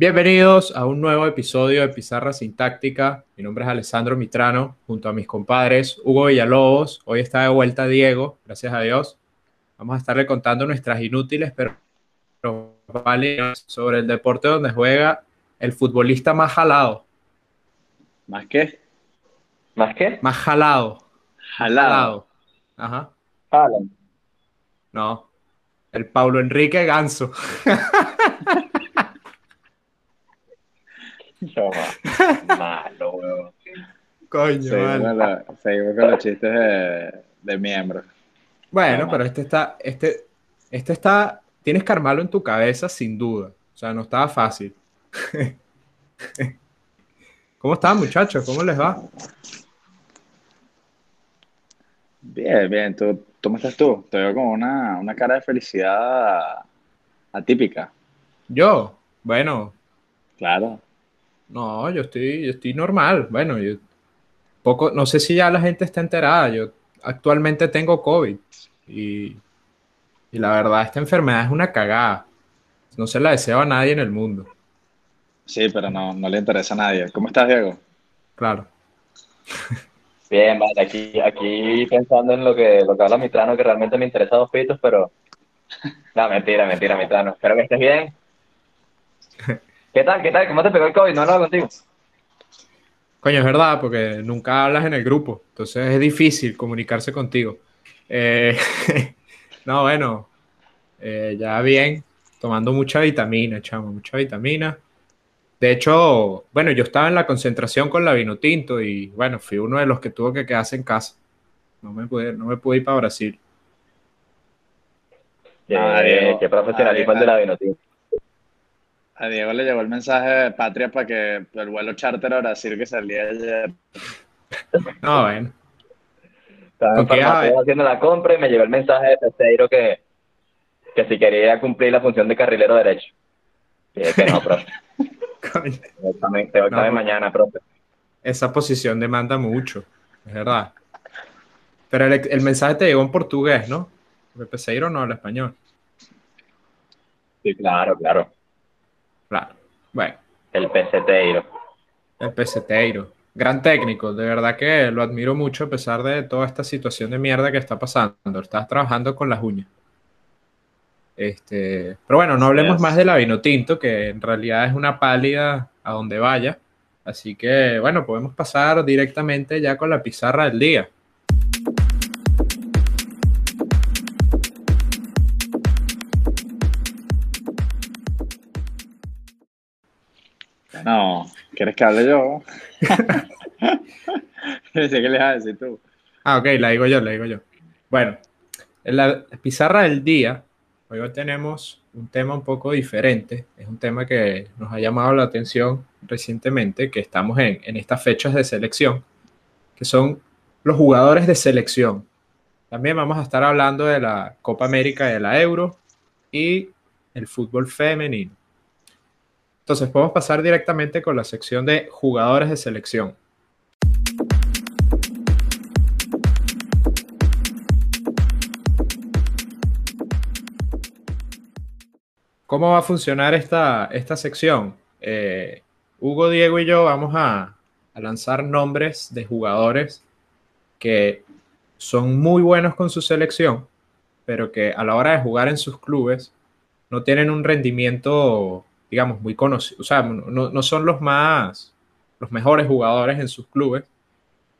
Bienvenidos a un nuevo episodio de Pizarra Sintáctica. Mi nombre es Alessandro Mitrano, junto a mis compadres Hugo Villalobos. Hoy está de vuelta Diego, gracias a Dios. Vamos a estarle contando nuestras inútiles pero sobre el deporte donde juega el futbolista más jalado. ¿Más qué? ¿Más qué? Más jalado. Jalado. Ajá. Haaland. No. El Paulo Enrique Ganso. Malo, weón. Coño, Seguimos, vale. la- seguimos con los chistes de, de miembros. Bueno, No, pero este está, este, este está, tienes que armarlo en tu cabeza sin duda. O sea, no estaba fácil. ¿Cómo están, muchachos? ¿Cómo les va? Bien, bien. ¿Tú, ¿Cómo estás tú? Te veo como una, una cara de felicidad atípica. Yo, bueno, Claro. No, yo estoy, yo estoy normal. Bueno, yo poco, no sé si ya la gente está enterada. Yo actualmente tengo COVID y, y la verdad, esta enfermedad es una cagada. No se la deseo a nadie en el mundo. Sí, pero no, no le interesa a nadie. ¿Cómo estás, Diego? Claro. Bien, vale, aquí, aquí pensando en lo que, lo que habla Mitrano, que realmente me interesa dos pitos, pero. No, mentira, mentira, Mitrano. Espero que estés bien. ¿Qué tal? ¿Qué tal? ¿Cómo te pegó el COVID? No hablaba contigo. Coño, es verdad, porque nunca hablas en el grupo, entonces es difícil comunicarse contigo. Eh, no, bueno, eh, ya bien, tomando mucha vitamina, chamo, mucha vitamina. De hecho, bueno, yo estaba en la concentración con la vino tinto y bueno, fui uno de los que tuvo que quedarse en casa. No me pude, no me pude ir para Brasil. Qué, Ah, Diego. qué profesionalismo el de la Vinotín. A Diego le llegó el mensaje de Patria para que el vuelo charter a Brasil que salía ayer. No, bueno, Estaba en ¿Con qué farmacia ave? haciendo la compra y me llegó el mensaje de Peseiro que, que si quería cumplir la función de carrilero derecho. Y dije que no, profe. coño, tengo examen pues. mañana, profe. esa posición demanda mucho, es verdad. Pero el, el mensaje te llegó en portugués, ¿no? Porque Peseiro no habla español. Sí, claro, claro. Claro. Bueno, El peseteiro. el peseteiro. Gran técnico, de verdad que lo admiro mucho a pesar de toda esta situación de mierda que está pasando. Estás trabajando con las uñas. Este, pero bueno, no hablemos Yes. más de la vino tinto, que en realidad es una pálida a donde vaya. Así que bueno, podemos pasar directamente ya con la pizarra del día. No, ¿quieres que hable yo? Pensé que le ibas a decir tú. Ah, ok, la digo yo, la digo yo. Bueno, en la pizarra del día, hoy tenemos un tema un poco diferente. Es un tema que nos ha llamado la atención recientemente, que estamos en, en estas fechas de selección, que son los jugadores de selección. También vamos a estar hablando de la Copa América de la Euro y el fútbol femenino. Entonces, podemos pasar directamente con la sección de jugadores de selección. ¿Cómo va a funcionar esta, esta sección? Eh, Hugo, Diego y yo vamos a, a lanzar nombres de jugadores que son muy buenos con su selección, pero que a la hora de jugar en sus clubes no tienen un rendimiento, digamos, muy conocido. O sea, no, no son los más, los mejores jugadores en sus clubes,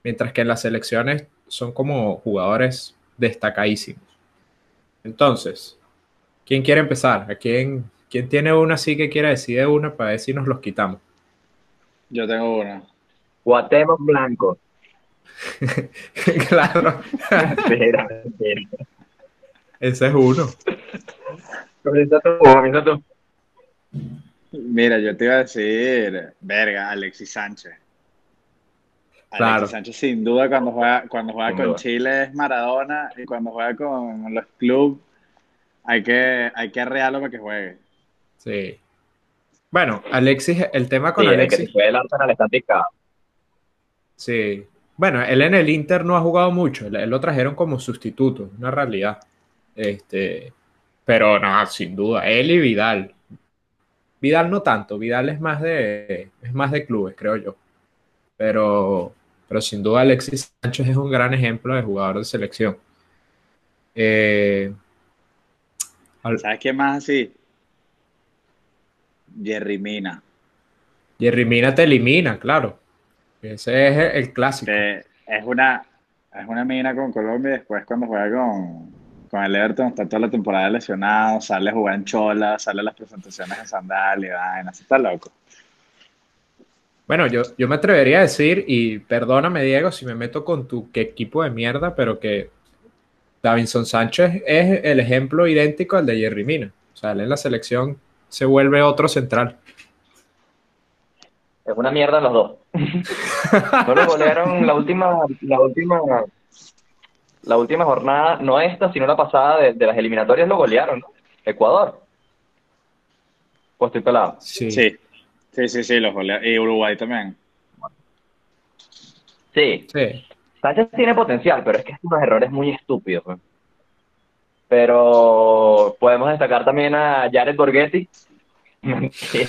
mientras que en las selecciones son como jugadores destacadísimos. Entonces, ¿quién quiere empezar? ¿A quién, quién tiene una así que quiera decir de una para ver si nos los quitamos? Yo tengo una. Guatemos Blanco. claro, Mentira, mentira. ese es uno. Comienza tú, comienza tú. Mira, yo te iba a decir, verga, Alexis Sánchez. Alexis Claro. Sánchez sin duda cuando juega, cuando juega Sin con duda. Chile es Maradona y cuando juega con los clubes hay que, hay que arrearlo para que juegue. Sí. Bueno, Alexis, el tema con Sí, que Alexis, se fue el Arsenal está picado. sí. Bueno, él en el Inter no ha jugado mucho, él, él lo trajeron como sustituto, una realidad. Este, pero no, sin duda, él y Vidal. Vidal no tanto, Vidal es más de, es más de clubes, creo yo. Pero, pero sin duda Alexis Sánchez es un gran ejemplo de jugador de selección. Eh, ¿Sabes quién más así? Jerry Mina. Jerry Mina te elimina, claro. Ese es el clásico. es, una, es una mina con Colombia y después cuando juega con, con el Everton está toda la temporada lesionado, sale a jugar en chola, sale a las presentaciones en sandal y así está loco. Bueno, yo, yo me atrevería a decir, y perdóname Diego si me meto con tu equipo de mierda, pero que Davinson Sánchez es el ejemplo idéntico al de Jerry Mina. O sea, él en la selección se vuelve otro central. Es una mierda los dos. no lo golearon la última, la última, la última jornada, no esta, sino la pasada de, las eliminatorias lo golearon, ¿no? Ecuador. Pues estoy pelado. Sí. Sí, sí, sí, los golearon. Y Uruguay también. Sí. Sí. Sánchez tiene potencial, pero es que es unos errores muy estúpidos. Pues. Pero podemos destacar también a Jared Borghetti. Se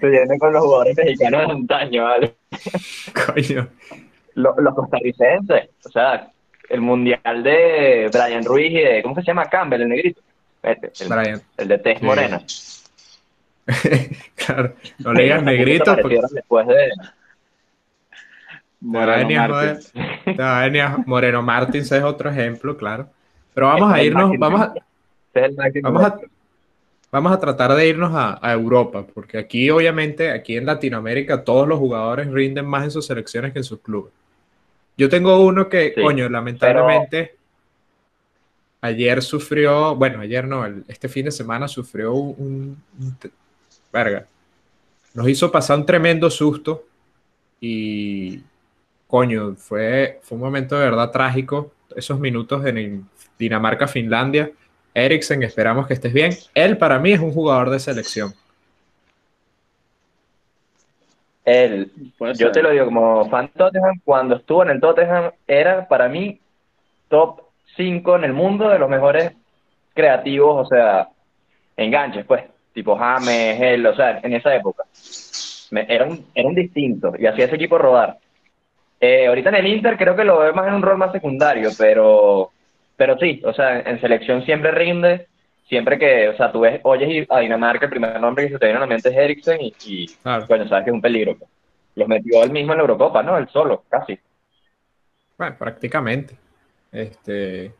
viene con los jugadores mexicanos de antaño, ¿vale? Coño. Los, costarricenses, o sea, el mundial de Brian Ruiz y de, ¿cómo se llama? Campbell, el negrito. Este, el, el de Tess Morena. claro, no le digas negrito. Porque... Después de, Moreno, Martins. Moreno Martins es otro ejemplo, claro. Pero vamos a irnos, vamos a, vamos a, vamos a tratar de irnos a, Europa, porque aquí obviamente, aquí en Latinoamérica, todos los jugadores rinden más en sus selecciones que en sus clubes. Yo tengo uno que, coño, lamentablemente, ayer sufrió, bueno, ayer no, este fin de semana sufrió un, un, verga. Nos hizo pasar un tremendo susto y coño, fue, fue un momento de verdad trágico, esos minutos en Dinamarca-Finlandia. Eriksen, esperamos que estés bien. Él para mí es un jugador de selección. Él, yo te lo digo, como fan Tottenham, cuando estuvo en el Tottenham, era para mí top 5 en el mundo de los mejores creativos, o sea, enganches, pues, tipo James, él, o sea, en esa época. era, un, era un distinto y hacía ese equipo rodar. Eh, ahorita en el Inter creo que lo veo más en un rol más secundario, pero, pero sí, o sea, en selección siempre rinde, siempre que, o sea, tú ves, oyes a Dinamarca, el primer nombre que se te viene a la mente es Eriksen y, bueno, sabes que es un peligro. Pues. Los metió él mismo en la Eurocopa, ¿no? Él solo, casi. Bueno, prácticamente. Este.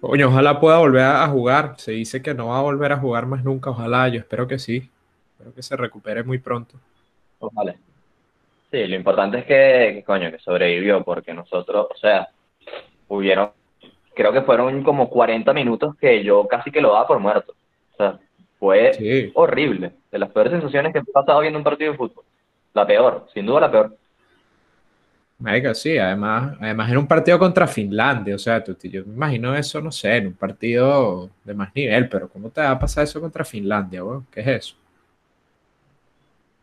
Coño, ojalá pueda volver a jugar. Se dice que no va a volver a jugar más nunca. Ojalá, yo espero que sí. Espero que se recupere muy pronto. Ojalá. Sí, lo importante es que, coño, que sobrevivió, porque nosotros, o sea, hubieron, creo que fueron como 40 minutos que yo casi que lo daba por muerto. O sea, fue horrible. De las peores sensaciones que he pasado viendo un partido de fútbol. La peor, sin duda la peor. Marica, sí, además, además en un partido contra Finlandia, o sea, yo me imagino eso, no sé, en un partido de más nivel, pero ¿cómo te va a pasar eso contra Finlandia, ¿Qué es eso?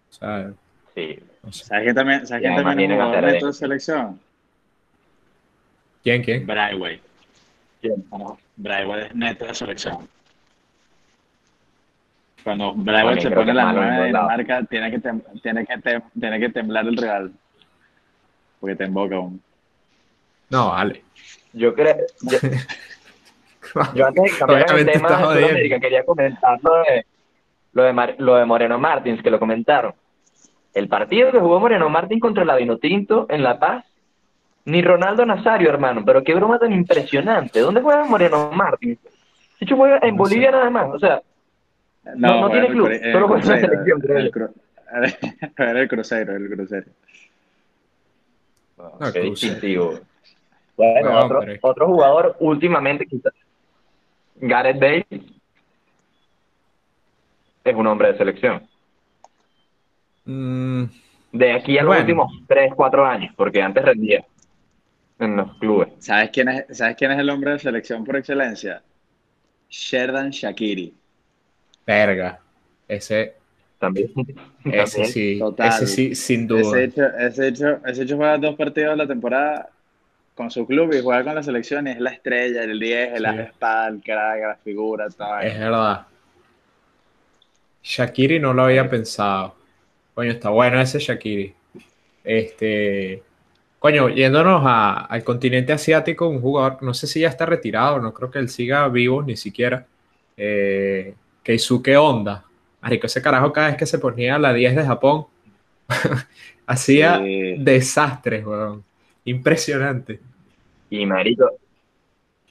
O sea, sí, ¿Sabes quién también, ¿sabes quién también neto de selección? ¿Quién, quién? Brightway. Brightway es neto de selección. Cuando Brightway se pone la nueve de marca, tiene que, tiene, que tiene que temblar el real. Porque te emboca aún. No, vale. Yo creo. Yo, yo antes de cambiar el tema de Sudamérica, quería comentar lo de, lo de, lo de Moreno Martins, que lo comentaron. El partido que jugó Moreno Martín contra la Vinotinto en La Paz, ni Ronaldo Nazario, hermano, pero qué broma tan impresionante. ¿Dónde juega Moreno Martín? De hecho, juega en Bolivia nada más, o sea, no, no, tiene club, solo juega en la selección, creo el, Era el crucero, el crucero. qué distintivo. Bueno, otro, otro jugador últimamente quizás. Gareth Bale es un hombre de selección. Mm, de aquí a los últimos 3, 4 años, porque antes rendía en los clubes. ¿Sabes quién es, ¿sabes quién es el hombre de selección por excelencia? Sherdan Shakiri. Verga. Ese. También. Ese sí. Ese sí, sin duda. Ese hecho, ese hecho, ese hecho juega dos partidos la temporada con su club y juega con la selección y es la estrella, el 10, el sí. espada, el crack, la figura, todo. Es verdad. Shakiri no lo había pensado. Coño, está bueno ese Shakiri. Este, coño, yéndonos al continente asiático, un jugador, no sé si ya está retirado, no creo que él siga vivo ni siquiera. Eh, Keisuke Honda. Marico, ese carajo cada vez que se ponía la 10 de Japón, hacía desastres, weón. Impresionante. Y marico,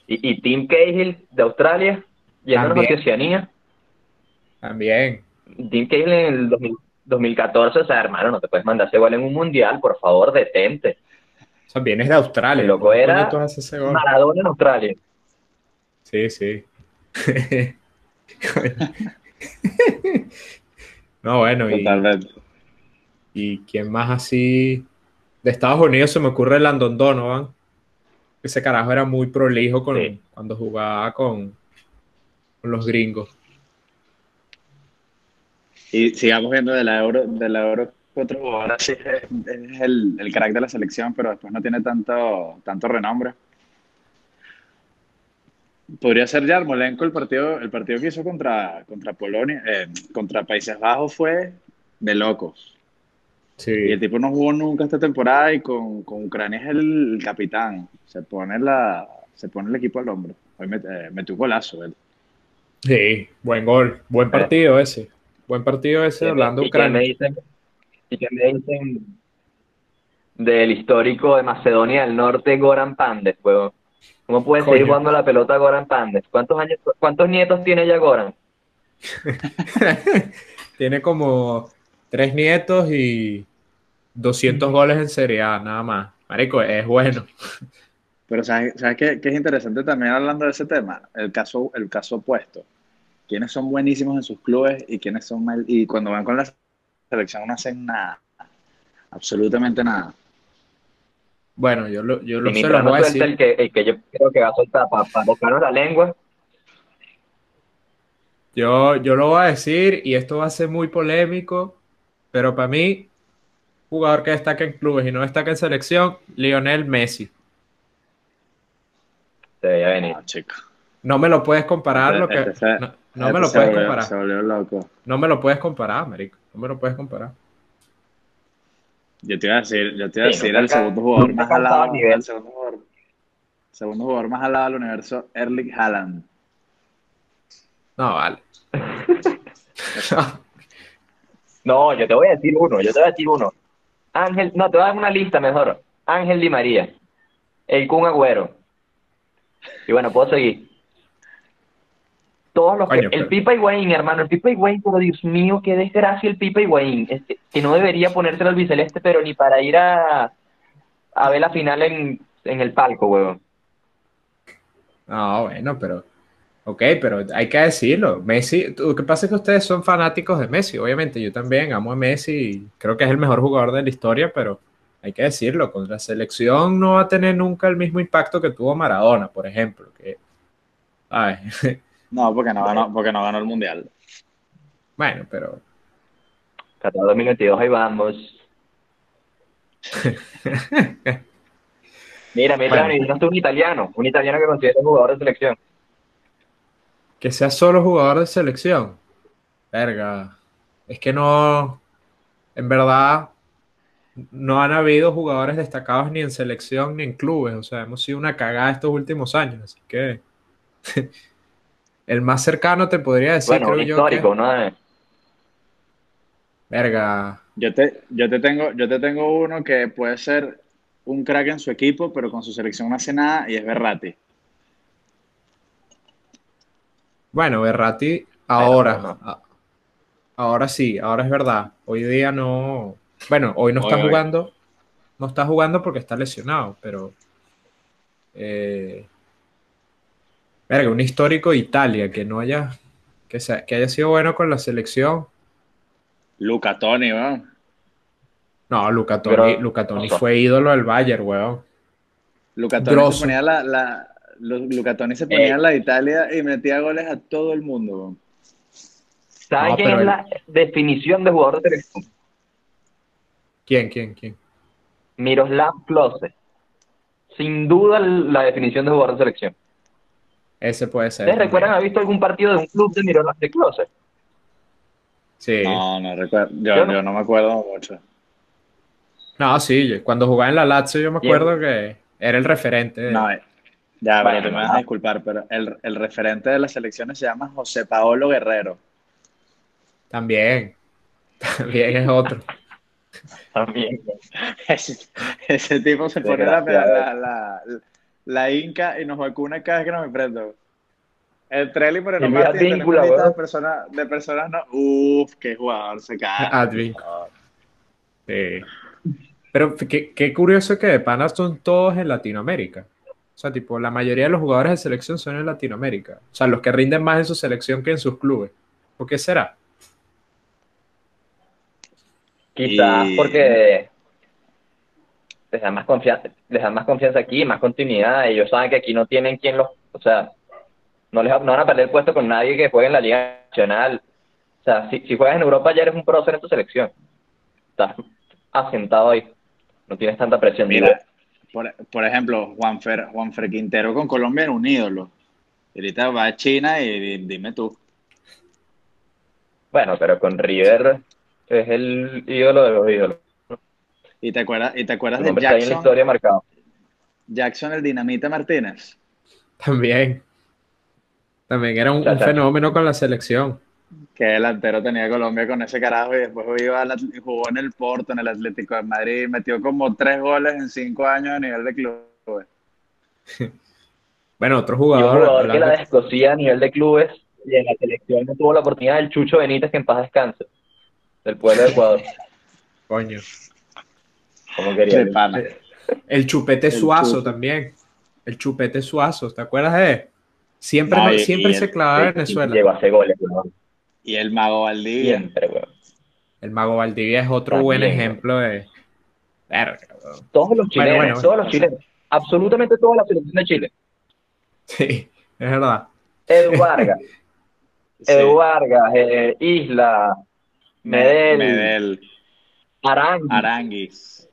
y, Tim Cahill de Australia, yéndonos a Oceanía. También. Tim Cahill en el 2014, o sea, hermano, no te puedes mandar ese gol en un mundial, por favor, detente. O sea, vienes de Australia. El loco era Maradona en Australia. Sí, sí. no, bueno, y, y quién más así de Estados Unidos se me ocurre Landon Donovan. Ese carajo era muy prolijo con, cuando jugaba con, con, los gringos. Y sigamos viendo de la Euro, de la Euro otro jugador es, el, el crack de la selección, pero después no tiene tanto, tanto renombre. Podría ser Yarmolenko el partido, el partido que hizo contra, contra Polonia, eh, contra Países Bajos fue de locos. Sí. Y el tipo no jugó nunca esta temporada y con, con Ucrania es el, capitán. Se pone, la, se pone el equipo al hombro. Hoy eh, metió un golazo él. Sí, buen gol. Buen eh. partido ese. Buen partido ese hablando Ucrania. ¿Y qué me dicen del histórico de Macedonia del Norte, Goran juego? ¿Cómo puede seguir jugando la pelota Goran Pandev? ¿Cuántos, años, ¿Cuántos nietos tiene ya Goran? tiene como tres nietos y 200 goles en Serie A, nada más. Marico, es bueno. Pero ¿sabes, qué, es interesante también hablando de ese tema? El caso, el caso opuesto. ¿Quiénes son buenísimos en sus clubes y quiénes son mal? Y cuando van con la selección no hacen nada. Absolutamente nada. Bueno, yo lo, yo lo sé, lo voy a decir. El que, el que yo creo que va a soltar para, para la lengua. Yo, yo lo voy a decir y esto va a ser muy polémico, pero para mí, jugador que destaca en clubes y no destaca en selección, Lionel Messi. Se veía venir. No, chico. No me lo puedes comparar, lo que, no, me lo puedes comparar. No me lo puedes comparar, Marico. No me lo puedes comparar. Yo te iba a decir, yo te iba a decir al segundo jugador más alado, al segundo jugador, segundo jugador más alado del universo, Erling Haaland. No, vale. no, yo te voy a decir uno, yo te voy a decir uno. Ángel, no, te voy a dar una lista mejor. Ángel Di María, el Kun Agüero. Y bueno, puedo seguir. Todos los que, el Pipa Higuaín, hermano, el Pipa Higuaín, pero Dios mío, qué desgracia el Pipa Higuaín. Este, que no debería ponérselo al biceleste, pero ni para ir a, a ver la final en, en el palco, weón. No, bueno, pero. Ok, pero hay que decirlo. Messi, lo que pasa es que ustedes son fanáticos de Messi, obviamente. Yo también amo a Messi. Creo que es el mejor jugador de la historia, pero hay que decirlo. Con la selección no va a tener nunca el mismo impacto que tuvo Maradona, por ejemplo. Que, ay, No, porque no ganó, porque no ganó el mundial. Bueno, pero. Qatar 2022, ahí vamos. mira, mira, bueno. un italiano, un italiano que considera jugador de selección. Que sea solo jugador de selección. Verga. Es que no. En verdad, no han habido jugadores destacados ni en selección ni en clubes. O sea, hemos sido una cagada estos últimos años. Así que. El más cercano te podría decir, bueno, creo histórico, yo. ¿no? Verga. Yo te, yo, te tengo, yo te tengo uno que puede ser un crack en su equipo, pero con su selección no hace nada, y es Berrati. Bueno, Berrati ahora. Ahora sí, ahora es verdad. Hoy día no. Bueno, hoy no está jugando. No está jugando porque está lesionado, pero. Eh, Verga, un histórico de Italia que no haya, que, que haya sido bueno con la selección. Luca Toni, weón. No, Luca Toni, Luca Toni fue ídolo del Bayern, weón. Luca Toni se ponía la, la Luca Toni se ponía la Italia y metía goles a todo el mundo, weón. ¿Sabes quién es la definición de jugador de selección? ¿Quién, quién, quién? Miroslav Klose. Sin duda la definición de jugador de selección. Ese puede ser. ¿Ustedes recuerdan haber visto algún partido de un club de Miroslav de Klose? Sí. No, no recuerdo. Yo, no. me acuerdo mucho. No, sí, cuando jugaba en la Lazio yo me acuerdo que era el referente. No, eh, ya, vale, te me vas a disculpar, pero el, el referente de las selecciones se llama José Paolo Guerrero. También. También es otro. También. Ese, tipo se pone la, la, la, inca y nos vacuna cada vez que nos enfrentamos. El Trelli por el Martín de personas, de personas no. Uf, qué jugador se cae. Advin. Sí. Pero qué, qué, curioso que de panas son todos en Latinoamérica. O sea, tipo, la mayoría de los jugadores de selección son en Latinoamérica. O sea, los que rinden más en su selección que en sus clubes. ¿Por qué será? Quizás porque les dan más confianza, les dan más confianza aquí, más continuidad. Ellos saben que aquí no tienen quien los, o sea, no les no van a perder el puesto con nadie que juegue en la Liga Nacional. O sea, si, si juegas en Europa ya eres un prócer en tu selección. Estás asentado ahí. No tienes tanta presión. Mira, por, por, ejemplo, Juanfer, Juanfer Quintero con Colombia era un ídolo. Y ahorita va a China y dime tú. Bueno, pero con River es el ídolo de los ídolos. ¿Y te acuerdas, y te acuerdas de Jackson? la historia marcado. Jackson el Dinamita Martínez. También. También era un, fenómeno con la selección. Que delantero tenía Colombia con ese carajo y después iba jugó en el Porto, en el Atlético de Madrid, metió como tres goles en cinco años a nivel de clubes. bueno, otro jugador. un jugador que la descosía a nivel de clubes y en la selección no tuvo la oportunidad del Chucho Benítez que en paz descanse del pueblo de Ecuador. Coño. Como quería. El chupete suazo también. El chupete suazo, ¿te acuerdas de Siempre, siempre se clavaba en Venezuela. Llegó a hacer goles, Y el Mago Valdivia. Siempre, El Mago Valdivia es otro buen ejemplo de. Todos los chilenos, todos los chilenos. Absolutamente toda la selección de Chile. Sí, es verdad. Edu Vargas. Edu Vargas, eh, Isla, Medel. Medel. Aranguis. Aranguis.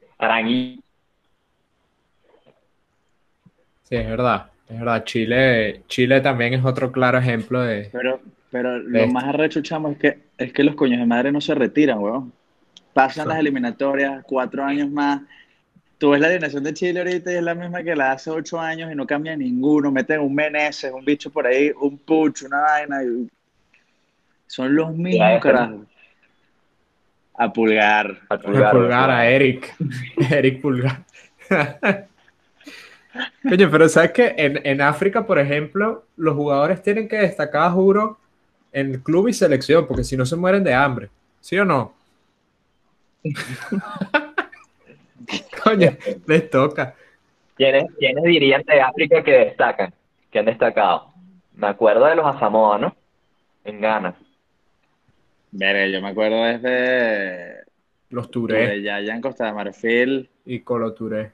Sí, es verdad. Es verdad. Chile, Chile también es otro claro ejemplo de. Pero, pero lo más arrecho, chamo, es que, es que los coños de madre no se retiran, weón. Pasan las eliminatorias, cuatro años más. Tú ves la alineación de Chile ahorita y es la misma que la hace ocho años y no cambia ninguno. Meten un Meneses, un bicho por ahí, un Puch, una vaina. Son los mismos, carajo. A Pulgar. A Pulgar, a, Eric. Eric Pulgar. Coño, pero ¿sabes que en, en, África, por ejemplo, los jugadores tienen que destacar, juro, en club y selección, porque si no se mueren de hambre. ¿Sí o no? Coño, les toca. ¿Quiénes, ¿Quiénes dirían de África que destacan? Que han destacado. Me acuerdo de los Asamoah, ¿no? En Ghana. Verga, yo me acuerdo desde. Los Touré. Ya, ya en Costa de Marfil. Y Colo Touré.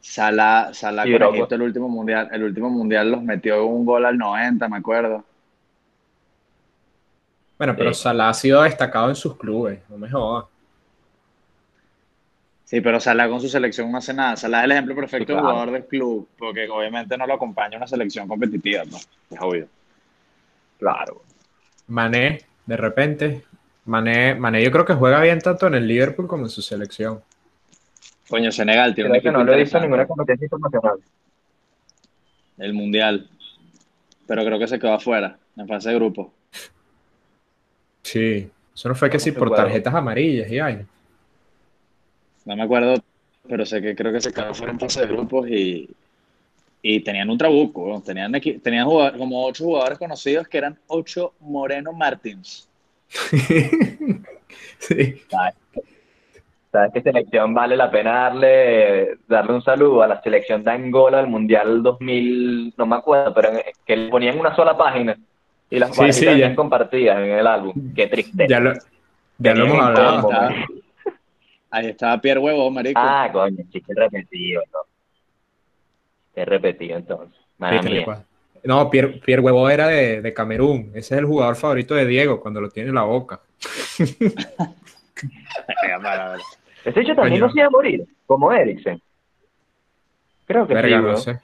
Sala, Sala con Egipto el último mundial. El último mundial los metió un gol al 90, me acuerdo. Bueno, pero Salah ha sido destacado en sus clubes, no me jodas. Sí, pero Salah con su selección no hace nada. Salah es el ejemplo perfecto de jugador del club, porque obviamente no lo acompaña una selección competitiva, ¿no? Es obvio. Claro. Mané, de repente. Mané, Mané yo creo que juega bien tanto en el Liverpool como en su selección. Coño, Senegal tiene que no lo he visto en ninguna competencia internacional. El Mundial. Pero creo que se quedó afuera, en fase de grupo. Sí, eso no fue que sí por tarjetas amarillas y hay. No me acuerdo, pero sé que creo que se quedó afuera en fase de grupos y, y tenían un trabuco, tenían, tenían como ocho jugadores conocidos que eran ocho Moreno Martins. sí. ¿Sabes qué selección vale la pena darle, darle un saludo a la selección de Angola del Mundial 2000, no me acuerdo, pero que le ponían una sola página y las sí, sí, compartidas en el álbum. Qué triste. Ya lo, ya lo hemos hablado. Ahí estaba Pierre Huevo, marico. Ah, coño, chiste repetido. ¿no? He repetido entonces. No, Pierre, Pierre Huevo era de, de, Camerún. Ese es el jugador favorito de Diego cuando lo tiene en la boca. Ese hecho también no se iba a morir, como Eriksen. Creo que sí, no sé.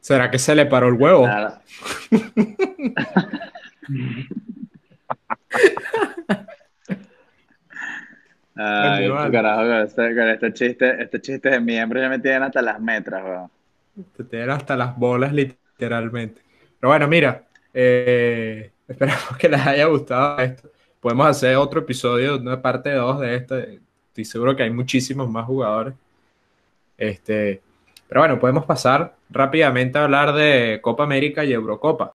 ¿Será que se le paró el huevo? Ay, carajo, este, este, chiste, este chiste de miembro ya me tienen hasta las metras, weón. Te tienen hasta las bolas, literalmente. Pero bueno, mira, eh, esperamos que les haya gustado esto. Podemos hacer otro episodio, una parte 2 de esto. Estoy seguro que hay muchísimos más jugadores. Este, pero bueno, podemos pasar rápidamente a hablar de Copa América y Eurocopa.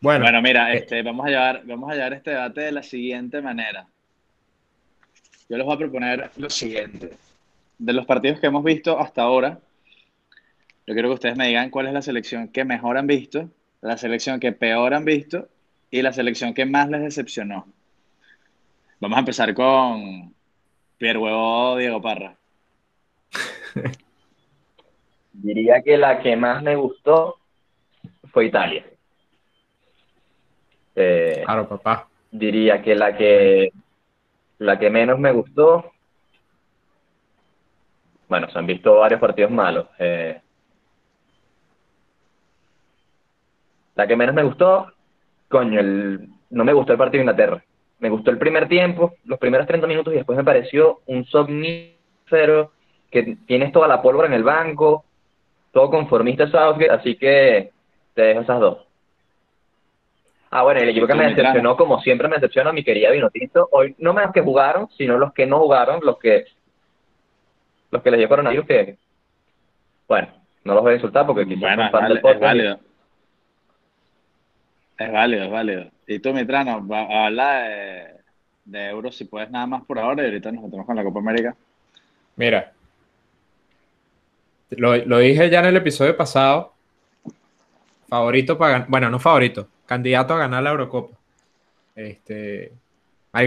Bueno, bueno mira, eh, este, vamos, a llevar, vamos a llevar este debate de la siguiente manera. Yo les voy a proponer lo siguiente. De los partidos que hemos visto hasta ahora, yo quiero que ustedes me digan cuál es la selección que mejor han visto, la selección que peor han visto y la selección que más les decepcionó. Vamos a empezar con Pierre Huevo Diego Parra. Diría que la que más me gustó fue Italia. Eh, claro, papá. Diría que la que la que menos me gustó. Bueno, se han visto varios partidos malos. Eh, la que menos me gustó, coño, el, no me gustó el partido de Inglaterra. Me gustó el primer tiempo, los primeros 30 minutos, y después me pareció un somnífero que tienes toda la pólvora en el banco, todo conformista Southgate, así que te dejo esas dos. Ah, bueno, el equipo que me decepcionó, como siempre me decepciona mi querida Vinotinto. Hoy no menos que jugaron, sino los que no jugaron, los que los que les dio coronavirus que, bueno, no los voy a insultar porque quizás bueno, es, válido, es válido. Es válido, es válido. Y tú, Mitrano, a hablar de, de euros si puedes nada más por ahora y ahorita nos metemos con la Copa América. Mira, lo, lo dije ya en el episodio pasado. Favorito para ganar, bueno, no favorito, candidato a ganar la Eurocopa. Este,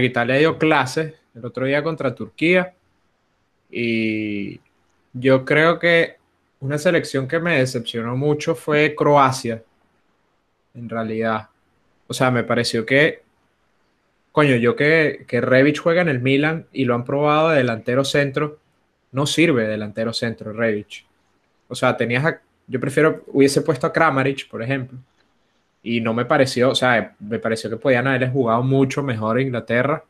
Italia dio clases el otro día contra Turquía y yo creo que una selección que me decepcionó mucho fue Croacia, en realidad. O sea, me pareció que, coño, yo que, que juega en el Milan y lo han probado de delantero centro, no sirve delantero centro Revich. O sea, tenías yo prefiero, hubiese puesto a Kramaric, por ejemplo, y no me pareció, o sea, me pareció que podían haberles jugado mucho mejor en Inglaterra.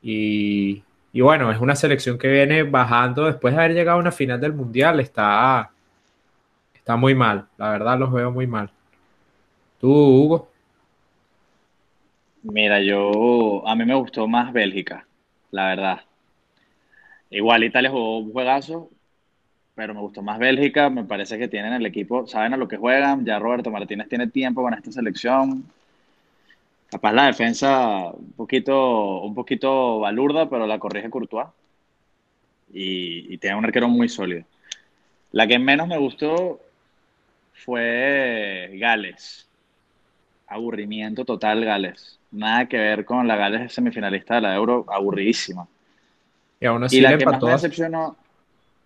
Y, bueno, es una selección que viene bajando después de haber llegado a una final del Mundial. Está, está muy mal, la verdad los veo muy mal. ¿Tú, Hugo? Mira, yo, a mí me gustó más Bélgica, la verdad. Igual Italia jugó un juegazo, pero me gustó más Bélgica. Me parece que tienen el equipo, saben a lo que juegan. Ya Roberto Martínez tiene tiempo con esta selección. Capaz la defensa un poquito, un poquito balurda, pero la corrige Courtois. Y, tiene un arquero muy sólido. La que menos me gustó fue Gales. Aburrimiento total Gales. Nada que ver con la Gales semifinalista de la Euro, aburridísima. Y aún así la que más me decepcionó,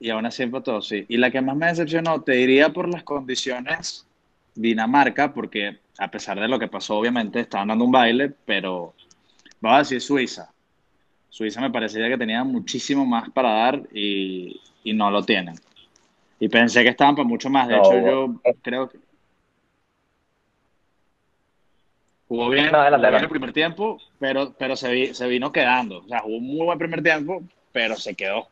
y aún así todo sí. Y la que más me decepcionó, te diría por las condiciones Dinamarca, porque a pesar de lo que pasó, obviamente estaban dando un baile, pero vamos a decir Suiza. Suiza me parecía que tenía muchísimo más para dar y, no lo tienen. Y pensé que estaban para mucho más. De hecho, yo creo que. Jugó bien, en el primer tiempo, pero, pero se, se vino quedando. O sea, jugó un muy buen primer tiempo, pero se quedó.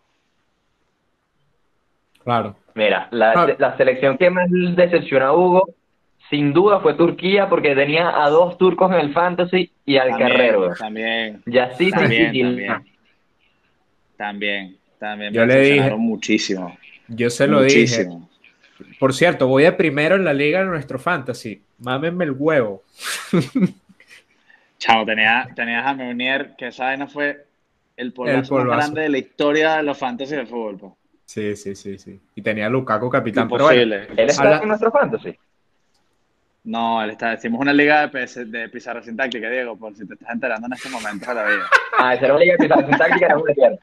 Claro. Mira, la, selección que más decepcionó a Hugo, sin duda fue Turquía, porque tenía a dos turcos en el Fantasy y al Carrero. También. Y así también, también. También, Yo le dije muchísimo. Yo se lo dije. Por cierto, voy a primero en la liga de nuestro fantasy. Mámenme el huevo. Chao, tenía, tenías a Meunier, que esa vaina fue el polvazo, más grande de la historia de los fantasy de fútbol. Sí, sí, sí, sí. Y tenía a Lukaku capitán. Imposible. ¿Él está en nuestro fantasy? No, él está, hicimos una liga de, de pizarra sintáctica, Diego, por si te estás enterando en este momento de la vida. Ah, esa era una liga de pizarra sintáctica, no me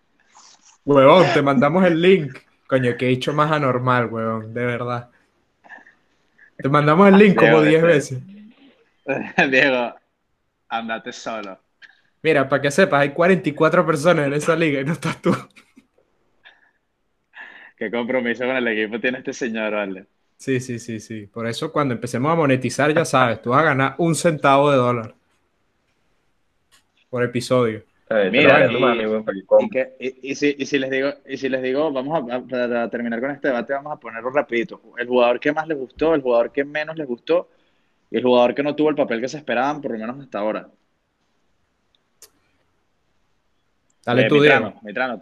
Huevón, te mandamos el link. Coño, que he hecho más anormal, huevón, de verdad. Te mandamos el link como 10 veces. Diego, andate solo. Mira, para que sepas, hay 44 personas en esa liga y no estás tú. Qué compromiso con el equipo tiene este señor, ¿vale? Sí, sí, sí, sí. Por eso cuando empecemos a monetizar, ya sabes, tú vas a ganar un centavo de dólar por episodio. Mira, y, si, les digo, y si les digo, vamos a, terminar con este debate, vamos a ponerlo rapidito. El jugador que más les gustó, el jugador que menos les gustó y el jugador que no tuvo el papel que se esperaban, por lo menos hasta ahora. Dale tú, Mitrano, Mitrano,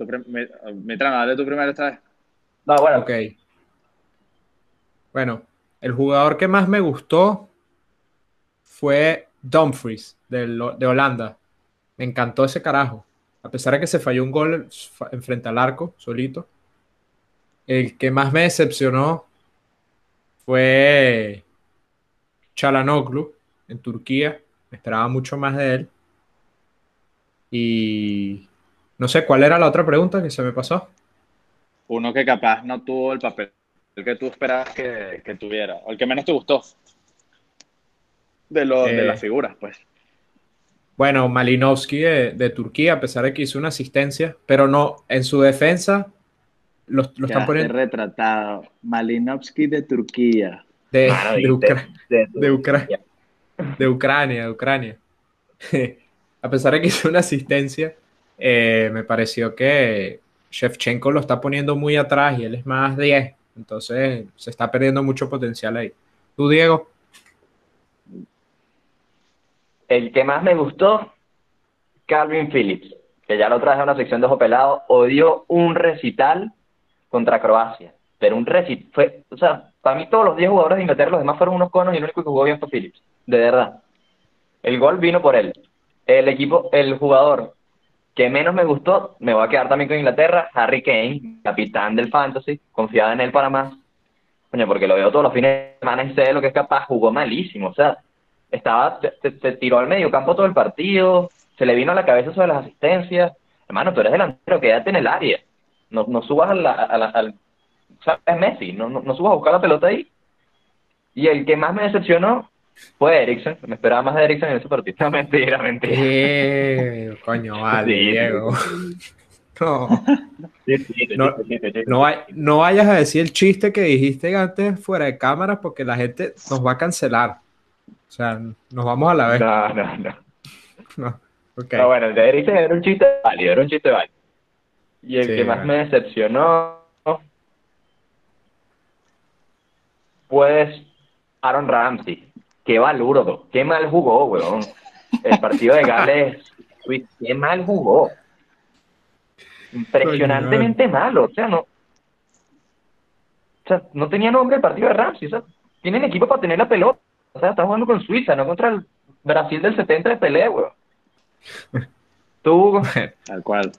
Mitrano, dale tú primero esta vez. No, bueno. Bueno, el jugador que más me gustó fue Dumfries, de, de Holanda. Me encantó ese carajo. A pesar de que se falló un gol enfrente al arco, solito. El que más me decepcionó fue Chalanoglu en Turquía. Me esperaba mucho más de él. Y no sé, ¿cuál era la otra pregunta que se me pasó? Uno que capaz no tuvo el papel el que tú esperabas que, tuviera, o el que menos te gustó de, de las eh, figuras, pues. Bueno, Malinowski de, Turquía, a pesar de que hizo una asistencia, pero no, en su defensa lo, están poniendo. retratado. Malinowski de Turquía. De, de, Ucrania. De Ucrania, de Ucrania. a pesar de que hizo una asistencia, eh, me pareció que Shevchenko lo está poniendo muy atrás y él es más 10. Entonces se está perdiendo mucho potencial ahí. ¿Tú, Diego? El que más me gustó, Calvin Phillips, que ya lo traje a una sección de ojo pelado, odió un recital contra Croacia. Pero un recital, fue, o sea, para mí todos los 10 jugadores de Inglaterra, los demás fueron unos conos y el único que jugó bien fue Phillips. De verdad. El gol vino por él. El equipo, el jugador que menos me gustó, me voy a quedar también con Inglaterra, Harry Kane, capitán del Fantasy, confiada en él para más. Coño, porque lo veo todos los fines de semana y sé lo que es capaz, jugó malísimo, o sea, estaba, se, tiró al medio campo todo el partido, se le vino a la cabeza sobre las asistencias. Hermano, tú eres delantero, quédate en el área. No, no subas a la, al, o sea, es Messi, no, no, subas a buscar la pelota ahí. Y el que más me decepcionó fue Eriksen. Me esperaba más de Eriksen en ese partido. No, mentira, mentira. Eh, coño, vale, Diego. No. No, no, vayas a decir el chiste que dijiste antes fuera de cámara porque la gente nos va a cancelar. O sea, nos vamos a la vez. No, no, no. No, okay. no bueno, el de Eriksen era un chiste válido, era un chiste válido. Y el que más me decepcionó, pues, Aaron Ramsey. Qué valuro, qué mal jugó, weón. El partido de Gales, qué mal jugó. Impresionantemente malo, o sea, no. O sea, no tenía nombre el partido de Ramsey. O sea, tienen equipo para tener la pelota. O sea, está jugando con Suiza, no contra el Brasil del 70 de pelea, weón. Tú, Tal cual.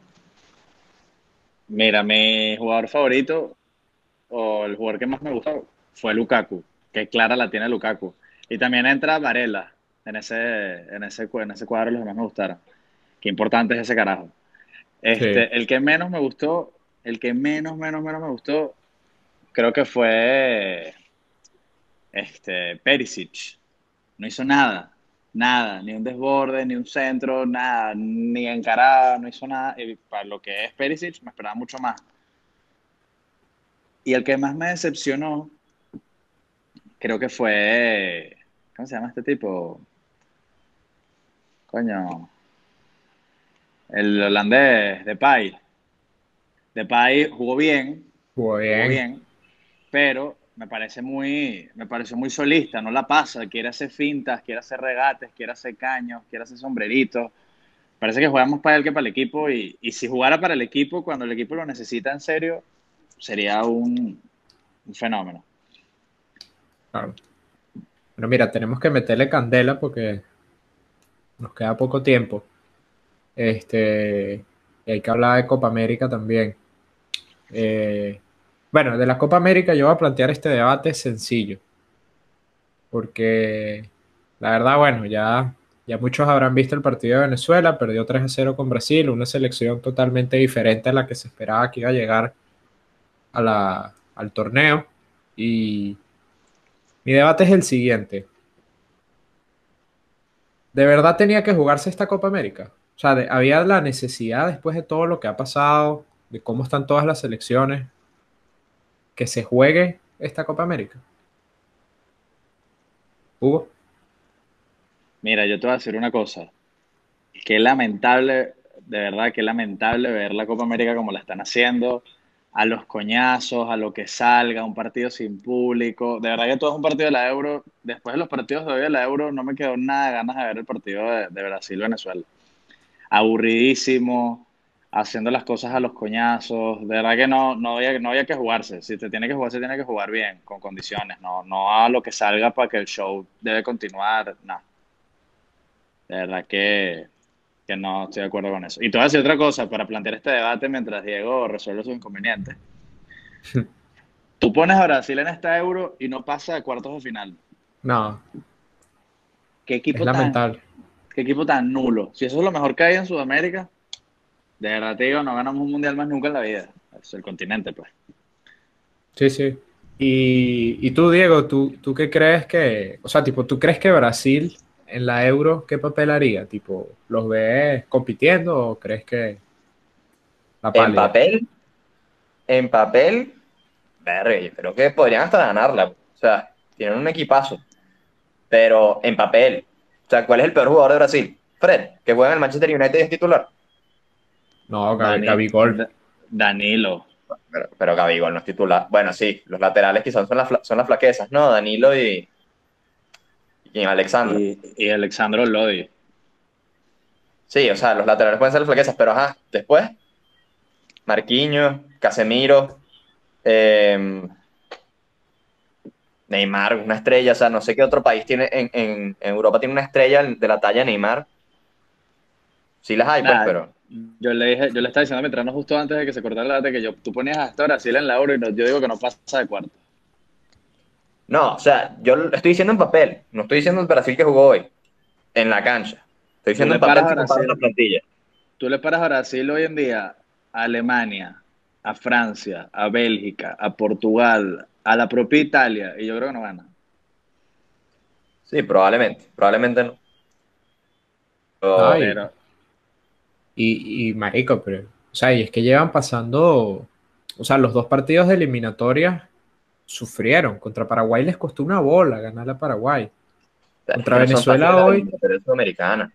Mira, mi jugador favorito, o el jugador que más me gustó, fue Lukaku. Que clara la tiene Lukaku. Y también entra Varela en ese, en ese, en ese cuadro, los que más me gustaron. Qué importante es ese carajo. Este, El que menos me gustó, el que menos, menos, menos me gustó, creo que fue este, Perisic. No hizo nada, nada, ni un desborde, ni un centro, nada, ni encarada, no hizo nada. Y para lo que es Perisic, me esperaba mucho más. Y el que más me decepcionó, creo que fue. ¿Cómo se llama este tipo? Coño. El holandés, de Pai. De Pai jugó bien. Jugó bien. Jugó bien pero me parece muy, me pareció muy solista, no la pasa, quiere hacer fintas, quiere hacer regates, quiere hacer caños, quiere hacer sombreritos. Parece que jugamos para él que para el equipo y, si jugara para el equipo cuando el equipo lo necesita en serio, sería un, fenómeno. Claro. Bueno, mira, tenemos que meterle candela porque nos queda poco tiempo. Este, y hay que hablar de Copa América también. Eh, bueno, de la Copa América yo voy a plantear este debate sencillo, porque la verdad, bueno, ya, ya muchos habrán visto el partido de Venezuela, perdió 3 a 0 con Brasil, una selección totalmente diferente a la que se esperaba que iba a llegar a la, al torneo. Y mi debate es el siguiente. ¿De verdad tenía que jugarse esta Copa América? O sea, había la necesidad después de todo lo que ha pasado, de cómo están todas las selecciones, que se juegue esta Copa América? Hugo. Mira, yo te voy a decir una cosa. Qué lamentable, de verdad, qué lamentable ver la Copa América como la están haciendo, a los coñazos, a lo que salga, un partido sin público. De verdad que todo es un partido de la Euro. Después de los partidos de hoy de la Euro, no me quedó nada ganas de ver el partido de, de Brasil-Venezuela. Aburridísimo, haciendo las cosas a los coñazos. De verdad que no, no, había, no había que jugarse. Si te tiene que jugar, se tiene que jugar bien, con condiciones. No, no a lo que salga para que el show debe continuar. No. De verdad que, que no estoy de acuerdo con eso. Y te voy a decir otra cosa para plantear este debate mientras Diego resuelve sus inconvenientes. Tú pones a Brasil en esta euro y no pasa de cuartos de final. No. ¿Qué equipo es lamentable. qué equipo tan nulo? Si eso es lo mejor que hay en Sudamérica, de verdad te digo, no ganamos un mundial más nunca en la vida. Es el continente, pues. Sí, sí. Y, y tú, Diego, ¿tú, ¿tú qué crees que, o sea, tipo, ¿tú crees que Brasil en la Euro qué papel haría? Tipo, ¿los ves compitiendo o crees que en papel, en papel, verga, creo que podrían hasta ganarla. O sea, tienen un equipazo. Pero en papel, o sea, ¿cuál es el peor jugador de Brasil? Fred, que juega en el Manchester United y es titular. No, Gabigol. Danilo. Pero, pero Gabigol no es titular. Bueno, sí, los laterales quizás son las, son las flaquezas, ¿no? Danilo y, y Alexandro. Y, y Alexandro Lodi. Sí, o sea, los laterales pueden ser flaquezas, pero ajá, después, Marquinhos, Casemiro, em, Neymar, una estrella, o sea, no sé qué otro país tiene, en, en, Europa tiene una estrella de la talla Neymar. Sí las hay, pues, pero... Yo le dije, yo le estaba diciendo a mi justo antes de que se cortara la data que yo, tú ponías hasta Brasil en la euro y yo digo que no pasa de cuarto. No, o sea, yo estoy diciendo en papel, no estoy diciendo el Brasil que jugó hoy, en la cancha. Estoy diciendo en papel que la plantilla. Tú le paras a Brasil hoy en día, a Alemania, a Francia, a Bélgica, a Portugal, a la propia Italia, y yo creo que no gana. Sí, probablemente, probablemente no. y, y, marico, pero, o sea, y es que llevan pasando, o sea, los dos partidos de eliminatorias sufrieron. Contra Paraguay les costó una bola ganar a Paraguay. Contra Venezuela hoy. americana.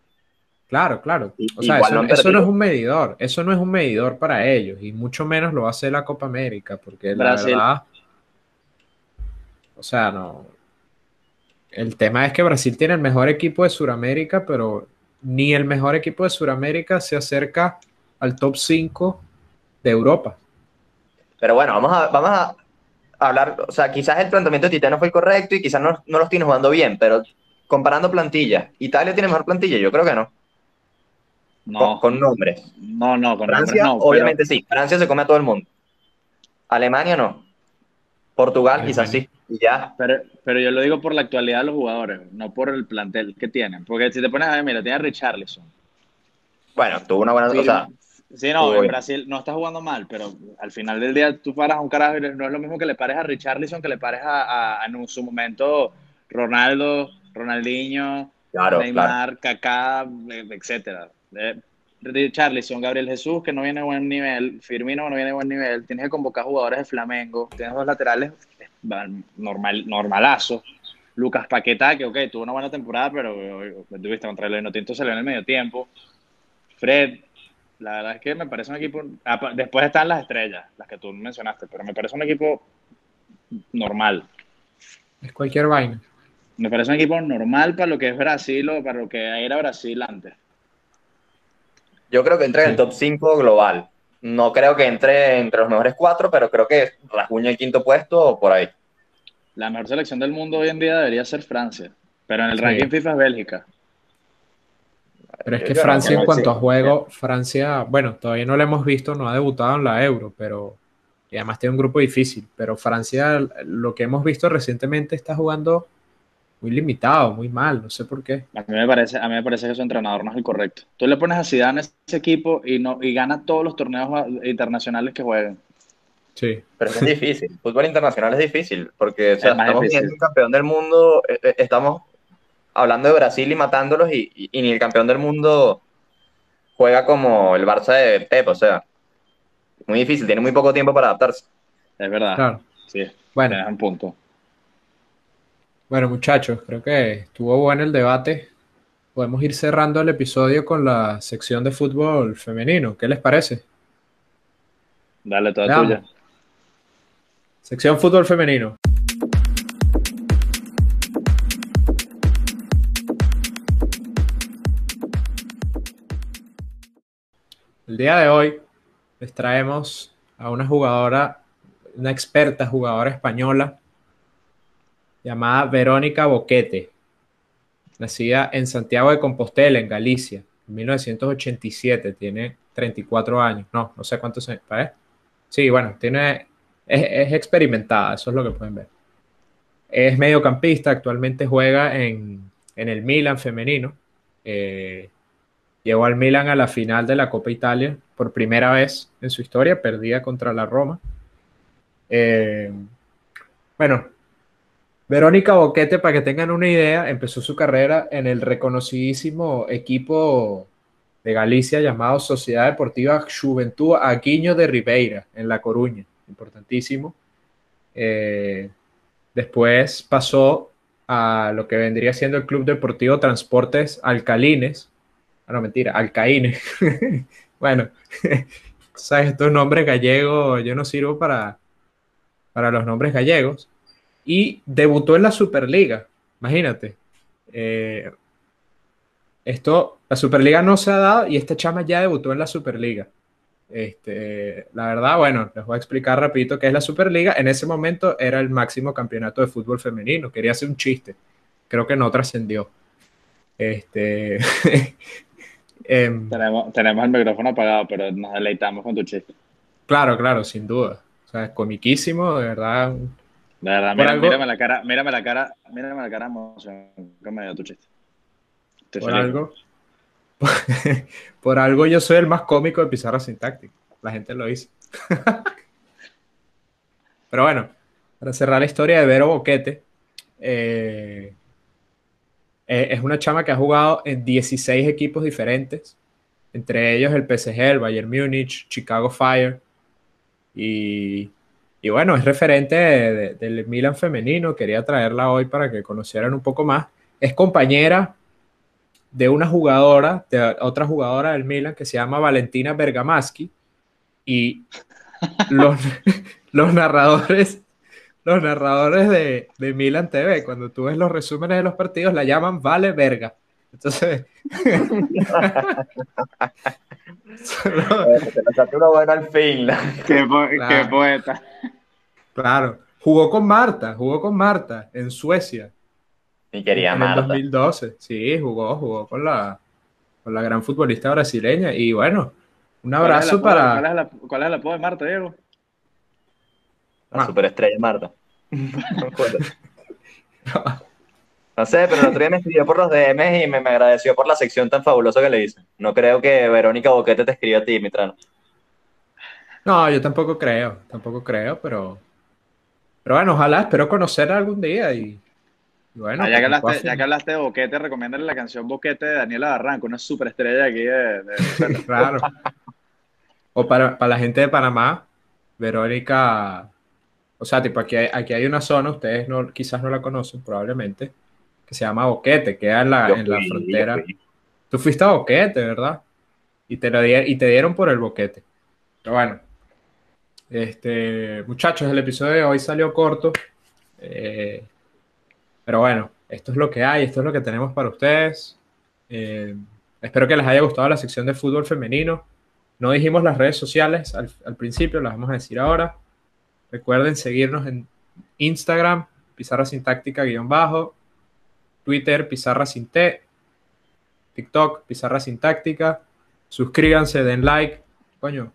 Claro, claro. O sea, eso, no es un medidor. Eso no es un medidor para ellos. Y mucho menos lo hace la Copa América. Porque la verdad. O sea, no. El tema es que Brasil tiene el mejor equipo de Sudamérica, pero ni el mejor equipo de Sudamérica se acerca al top 5 de Europa. Pero bueno, vamos a, vamos a, hablar, o sea, quizás el planteamiento de Titano fue el correcto y quizás no, no lo tiene jugando bien, pero comparando plantillas, ¿Italia tiene mejor plantilla? Yo creo que no. No. Con, nombres. No, no, con Francia, nombres no. Obviamente sí, Francia se come a todo el mundo. Alemania no. Portugal quizás sí. Y ya. Pero, pero yo lo digo por la actualidad de los jugadores, no por el plantel que tienen. Porque si te pones a ver, mira, tiene a Richarlison. Bueno, tuvo una buena. O sea, Sí, no, en Brasil no está jugando mal, pero al final del día tú paras a un carajo y no es lo mismo que le pares a Richarlison que le pares a, en su momento Ronaldo, Ronaldinho, Neymar, Kaká, etcétera. Eh, Richarlison, Gabriel Jesús, que no viene a buen nivel, Firmino no viene a buen nivel, tienes que convocar jugadores de Flamengo, tienes dos laterales normal, normalazo. Lucas Paquetá, que ok, tuvo una buena temporada, pero tuviste contra el Enotinto salió en el medio tiempo. Fred, la verdad es que me parece un equipo. Después están las estrellas, las que tú mencionaste, pero me parece un equipo normal. Es cualquier vaina. Me parece un equipo normal para lo que es Brasil o para lo que era Brasil antes. Yo creo que entre en el top 5 global. No creo que entre entre los mejores cuatro, pero creo que rasguña el quinto puesto o por ahí. La mejor selección del mundo hoy en día debería ser Francia, pero en el ranking FIFA es Bélgica. Pero es que Francia en cuanto a juego, Francia, bueno, todavía no lo hemos visto, no ha debutado en la Euro, pero y además tiene un grupo difícil, pero Francia, lo que hemos visto recientemente está jugando muy limitado, muy mal, no sé por qué. A mí me parece, a mí me parece que su entrenador no es el correcto. Tú le pones a Zidane a ese equipo y no y gana todos los torneos internacionales que jueguen. Sí. Pero es difícil. Fútbol internacional es difícil porque estamos viendo un campeón del mundo, eh, eh, estamos hablando de Brasil y matándolos y, ni el campeón del mundo juega como el Barça de Pep, o sea, muy difícil, tiene muy poco tiempo para adaptarse. Es verdad. Sí, bueno, es un punto. Bueno, muchachos, creo que estuvo bueno el debate. Podemos ir cerrando el episodio con la sección de fútbol femenino. ¿Qué les parece? Dale, toda tuya. Sección fútbol femenino. El día de hoy les traemos a una jugadora, una experta jugadora española llamada Verónica Boquete, nacida en Santiago de Compostela, en Galicia, en 1987, tiene 34 años, no, no sé cuántos años, Sí, bueno, tiene, es, experimentada, eso es lo que pueden ver. Es mediocampista, actualmente juega en, el Milan femenino. Eh, llegó al Milan a la final de la Copa Italia por primera vez en su historia, perdía contra la Roma. Eh, bueno, Verónica Boquete, para que tengan una idea, empezó su carrera en el reconocidísimo equipo de Galicia llamado Sociedad Deportiva Juventud Aguiño de Ribeira, en La Coruña, importantísimo. Eh, después pasó a lo que vendría siendo el Club Deportivo Transportes Alcalines. Ah, no, mentira, Alcaínes. bueno, sabes, estos nombres gallegos, yo no sirvo para, para los nombres gallegos y debutó en la Superliga. Imagínate. Eh, esto, la Superliga no se ha dado y este chama ya debutó en la Superliga. Este, la verdad, bueno, les voy a explicar rapidito qué es la Superliga. En ese momento era el máximo campeonato de fútbol femenino. Quería hacer un chiste. Creo que no trascendió. Este, em, tenemos, tenemos el micrófono apagado, pero nos deleitamos con tu chiste. Claro, claro, sin duda. O sea, es comiquísimo, de verdad. De verdad, mírame la cara, mírame la cara, mírame la cara emoción que me dio tu chiste. por algo, por, algo yo soy el más cómico de Pizarra Sintáctica. La gente lo dice. Pero bueno, para cerrar la historia de Vero Boquete, eh, eh, es una chama que ha jugado en 16 equipos diferentes, entre ellos el PSG, el Bayern Múnich, Chicago Fire y y bueno, es referente del Milan femenino, quería traerla hoy para que conocieran un poco más. Es compañera de una jugadora, de otra jugadora del Milan que se llama Valentina Bergamaschi y los, los narradores los narradores de, de, Milan TV, cuando tú ves los resúmenes de los partidos, la llaman Vale Verga. Entonces. una buena al fin. Qué, poeta. Claro. Jugó con Marta, jugó con Marta en Suecia. Y quería en Marta. En 2012. Sí, jugó, jugó con la, con la gran futbolista brasileña. Y bueno, un abrazo para. ¿Cuál es, la, ¿Cuál es el apodo de Marta, Diego? La superestrella Marta. No sé, pero el otro día me escribió por los DMs y me, agradeció por la sección tan fabulosa que le hice. No creo que Verónica Boquete te escriba a ti, Mitrano. No, yo tampoco creo, tampoco creo, pero. Pero bueno, ojalá, espero conocer algún día y. bueno, ah, ya, que hablaste, ya, que hablaste, de Boquete, recomiéndale la canción Boquete de Daniela Barranco, una superestrella aquí de. claro. O para, para la gente de Panamá, Verónica. O sea, tipo, aquí hay, aquí hay una zona, ustedes no, quizás no la conocen, probablemente que se llama Boquete, queda en la, en la frontera. Tú fuiste a Boquete, ¿verdad? Y te, lo y te dieron por el Boquete. Pero bueno, este, muchachos, el episodio de hoy salió corto. Eh, pero bueno, esto es lo que hay, esto es lo que tenemos para ustedes. Eh, espero que les haya gustado la sección de fútbol femenino. No dijimos las redes sociales al, al principio, las vamos a decir ahora. Recuerden seguirnos en Instagram, pizarra sintáctica guion bajo, Twitter, Pizarra Sin T, TikTok, Pizarra Sin Táctica. Suscríbanse, den like. Coño.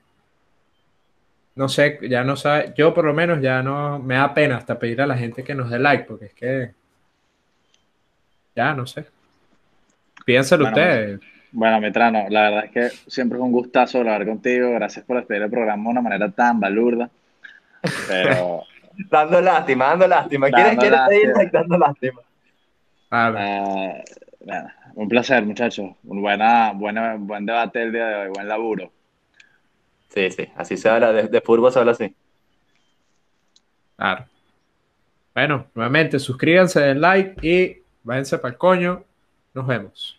No sé, ya no sabe, yo por lo menos ya no me da pena hasta pedir a la gente que nos dé like, porque es que ya no sé. Piénselo ustedes. Bueno, Metrano, la verdad es que siempre es un gustazo hablar contigo. Gracias por despedir el programa de una manera tan balurda. Pero. dando lástima, dando lástima. ¿Quieres, ¿quieres pedir like dando lástima? Eh, un placer, muchachos. Un buena, buena, buen debate el día de hoy, buen laburo. Sí, sí, así se habla, de, de fútbol se habla así. Claro. Bueno, nuevamente suscríbanse, den like y váyanse para el coño. Nos vemos.